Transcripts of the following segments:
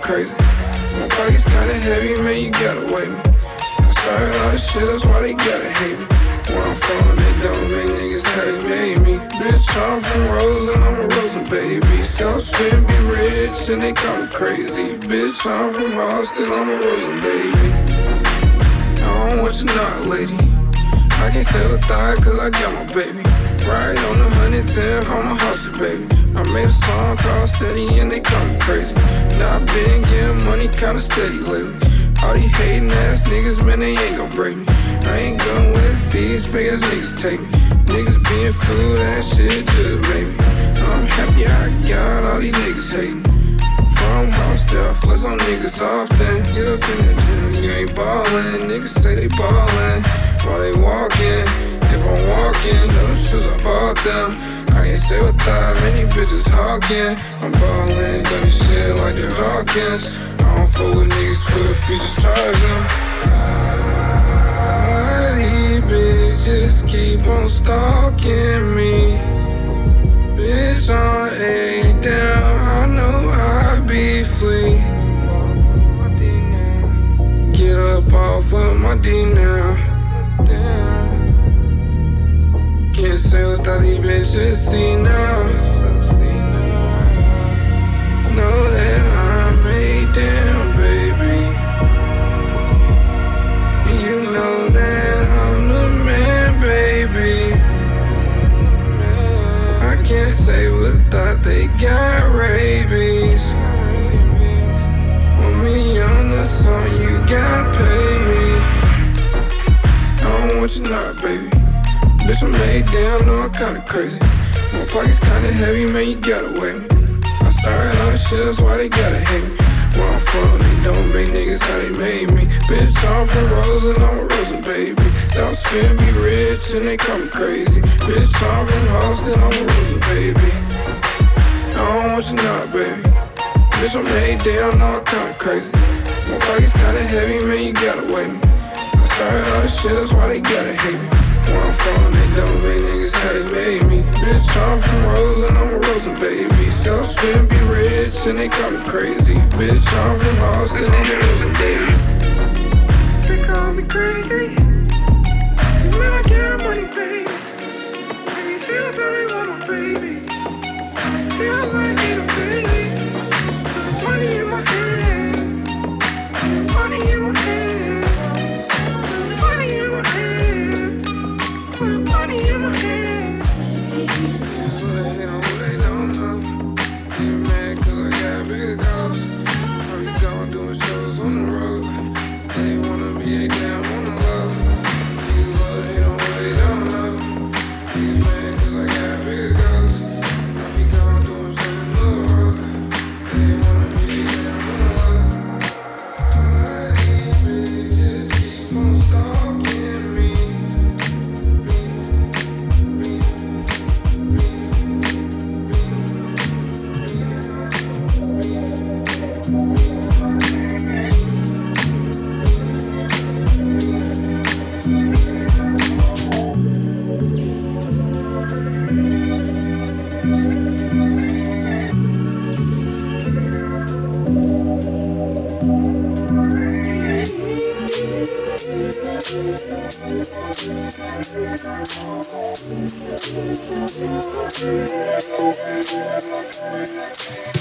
crazy. My pocket's kinda heavy, man, you gotta wait me. I started all this shit, that's why they gotta hate me. Where I'm from, they don't make niggas hate me. me. Bitch, I'm from Rosen, I'm a Rosen baby. Self spin, be rich, and they call me crazy. Bitch, I'm from Austin, I'm a Rosen baby. I don't want you not, lady. I can't sell a thigh, cause I got my baby. Right on a hundred ten from a hustle, baby. I made a song called Steady and they call me crazy. Now I've been getting money kinda steady lately. All these hating ass niggas, man, they ain't gon' break me. I ain't gon' let these fake ass niggas take me. Niggas being fool, that shit just made me. I'm happy I got all these niggas hating. From house to flex on niggas often. Get up in the gym, you ain't ballin'. Niggas say they ballin' while they walkin' if I'm walking. Those shoes, I bought them. I can't say what that. Many bitches hawking. I'm ballin', got shit like the Hawkins. I don't fuck with niggas for the future charging. Why these bitches keep on stalking me? Bitch, on a down. I know I be flee. Get up off of my D now. Can't say without these bitches, see now. Know that I'm a damn baby. And you know that I'm the man, baby. I can't say without they got rabies. Want me on the song, you gotta pay me. I don't want you not, baby. Bitch, I'm made down, know I'm kinda crazy. My pockets kinda heavy, man, you gotta weigh me. I started on the shit, why they gotta hate me. Where I'm from, they don't make niggas how they made me. Bitch, I'm from Rose and I'm a Rosen, baby. South Spin be rich and they call me crazy. Bitch, I'm from Austin, I'm a Rosen, baby. I don't want you not, baby. Bitch, I'm made down, know I'm kinda crazy. My pockets kinda heavy, man, you gotta weigh me. I started all this shit, why they gotta hate me. From, they don't make niggas how they made me. Bitch, I'm from Rose and I'm a Rosen, baby. South Spin be rich and they call me crazy. Bitch, I'm from Austin, I'm a Rosen, baby. They call me crazy. And when I get Thank you.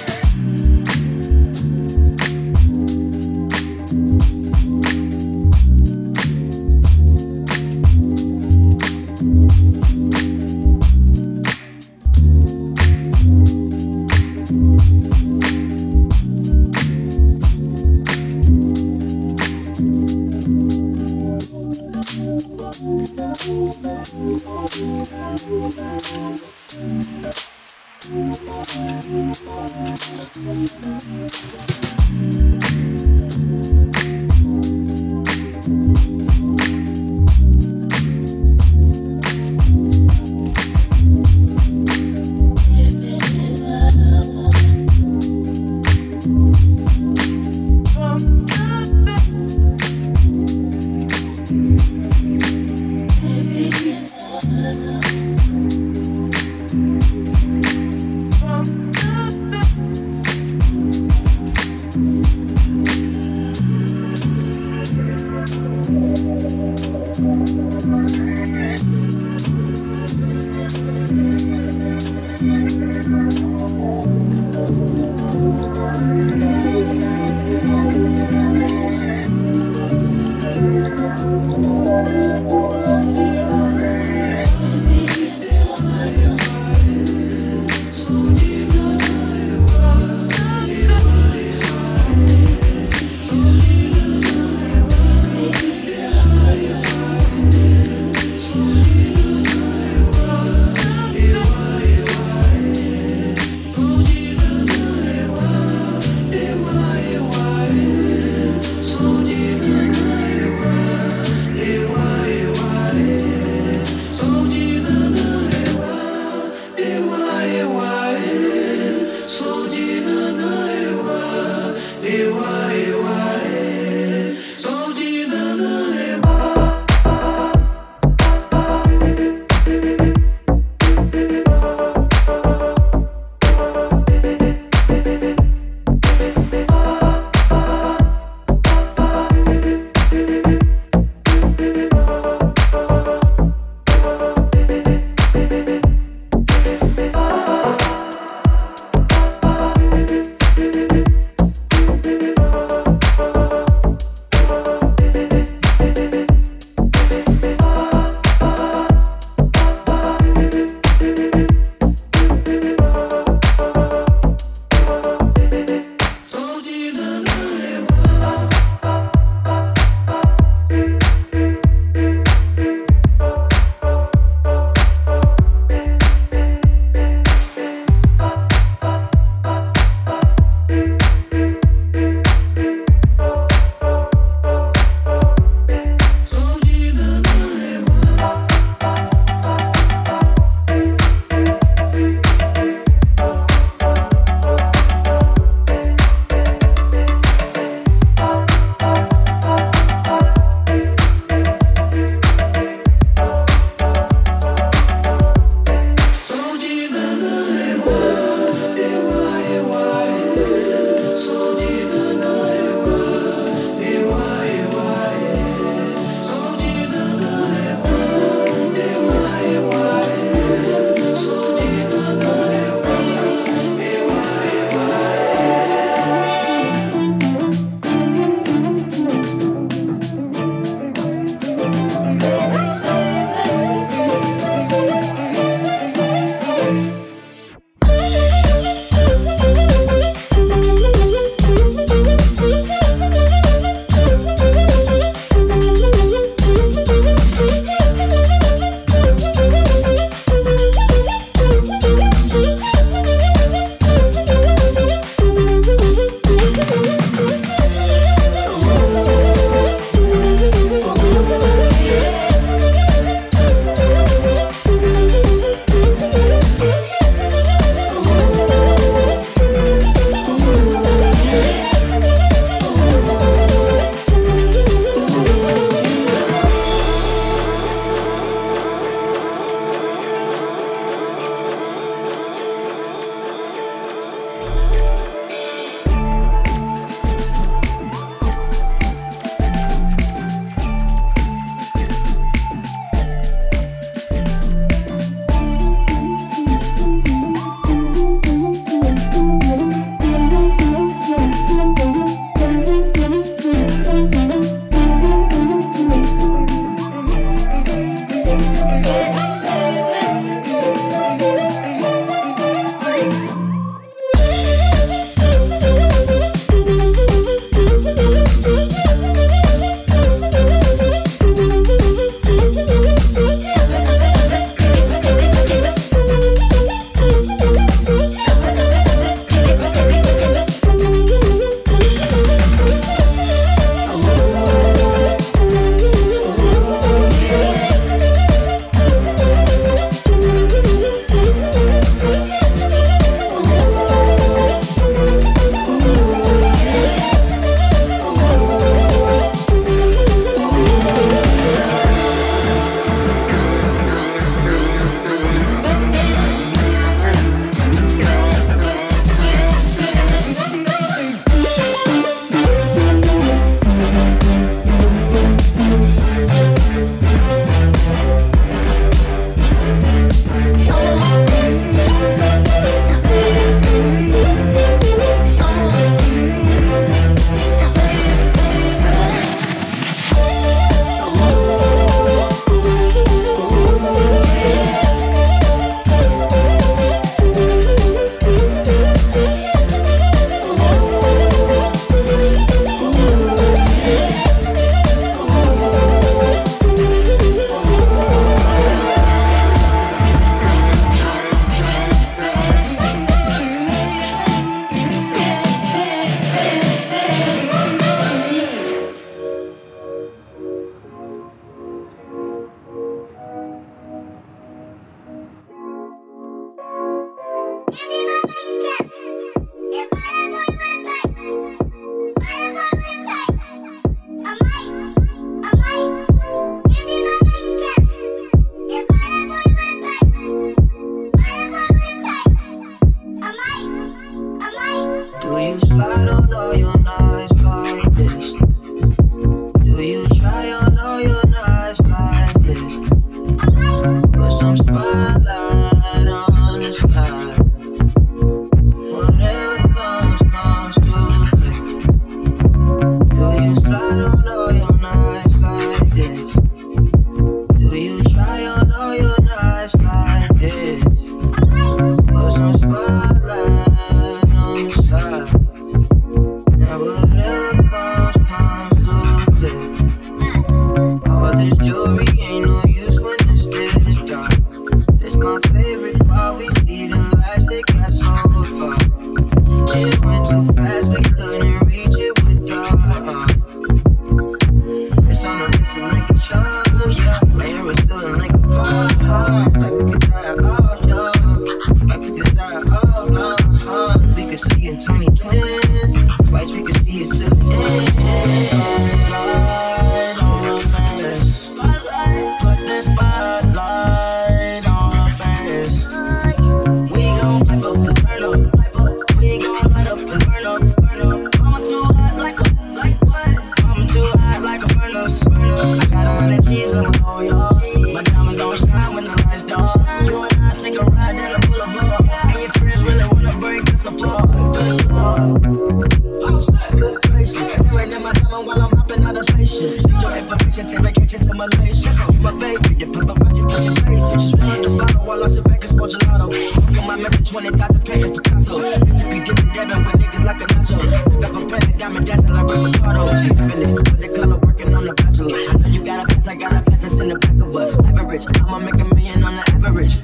hundred thousand painting Picasso. Bitch, be dipping dabbing with niggas like a nacho. Took up a planet, diamond dancing like Ricardo. She living it, with the color working on the bachelor. I know you got a pass, I got a pass, it's in the back of us. Average, I'ma make a million on the average.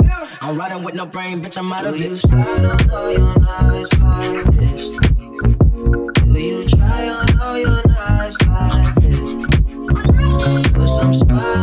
I'm riding with no brain, bitch, I'm out of it. Do you try to your knives like this? Do you try on all your knives like this? Put some spice.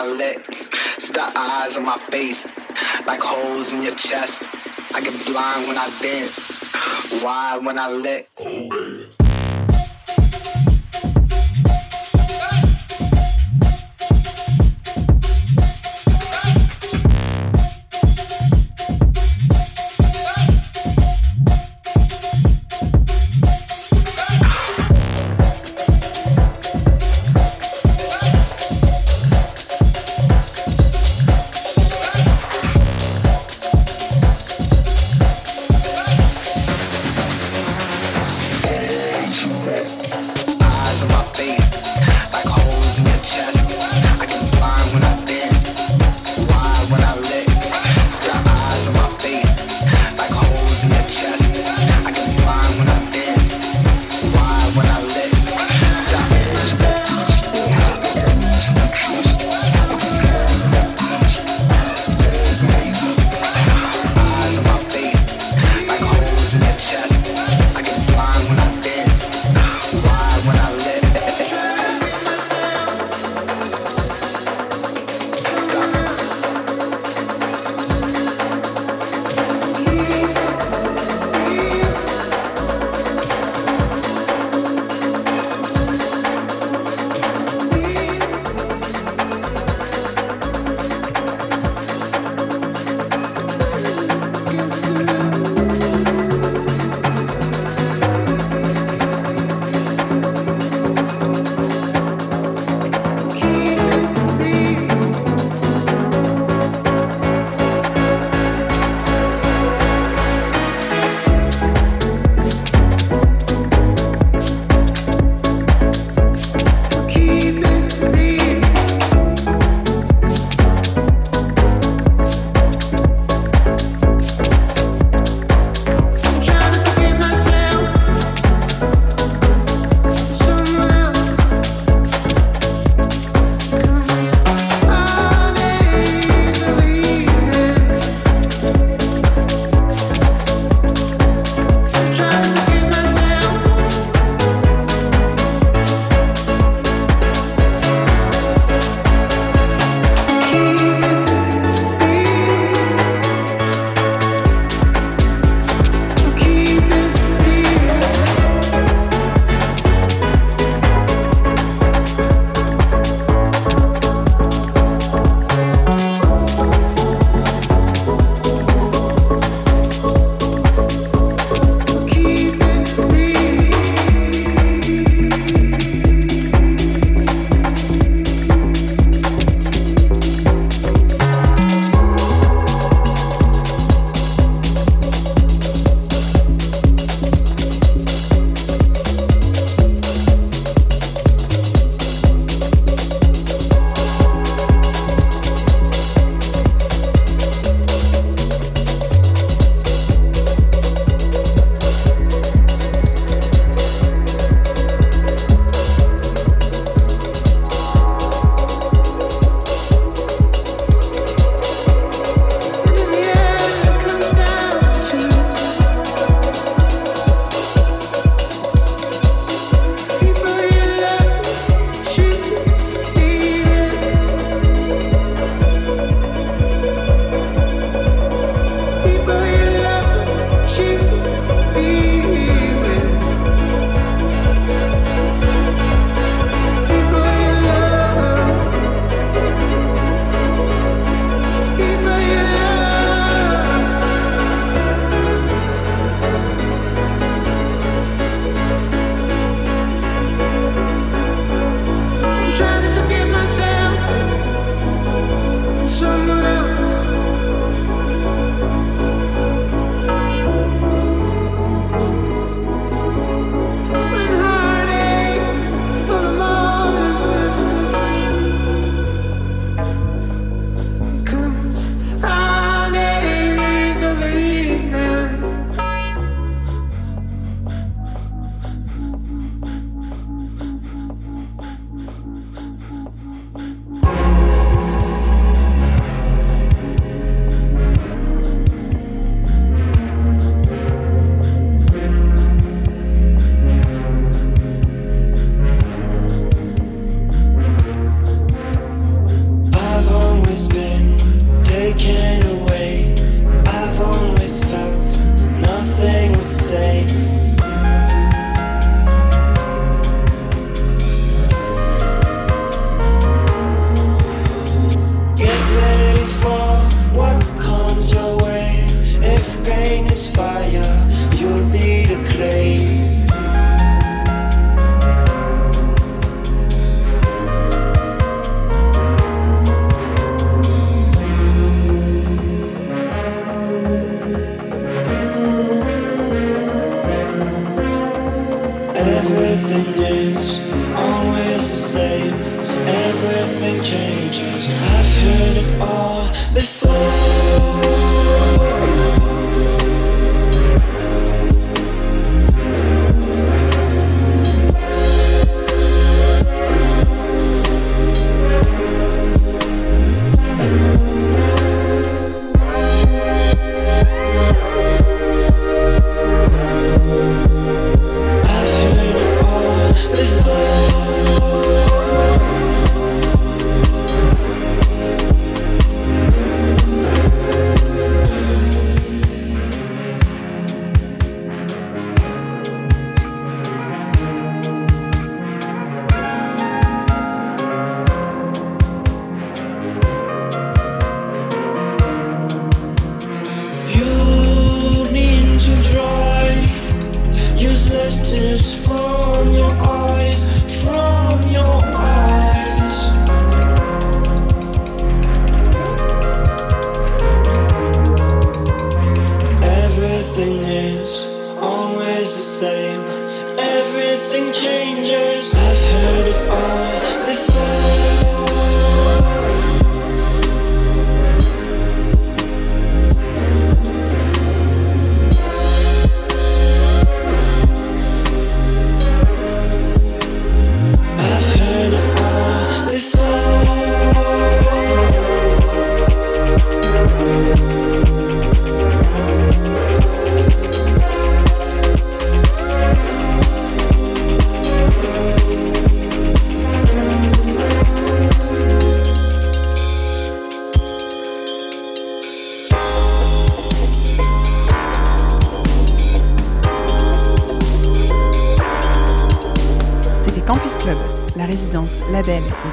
See the eyes on my face, like holes in your chest. I get blind when I dance. Wild when I lit.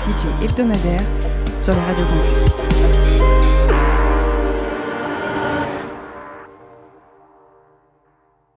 DJ hebdomadaire sur les radios campus.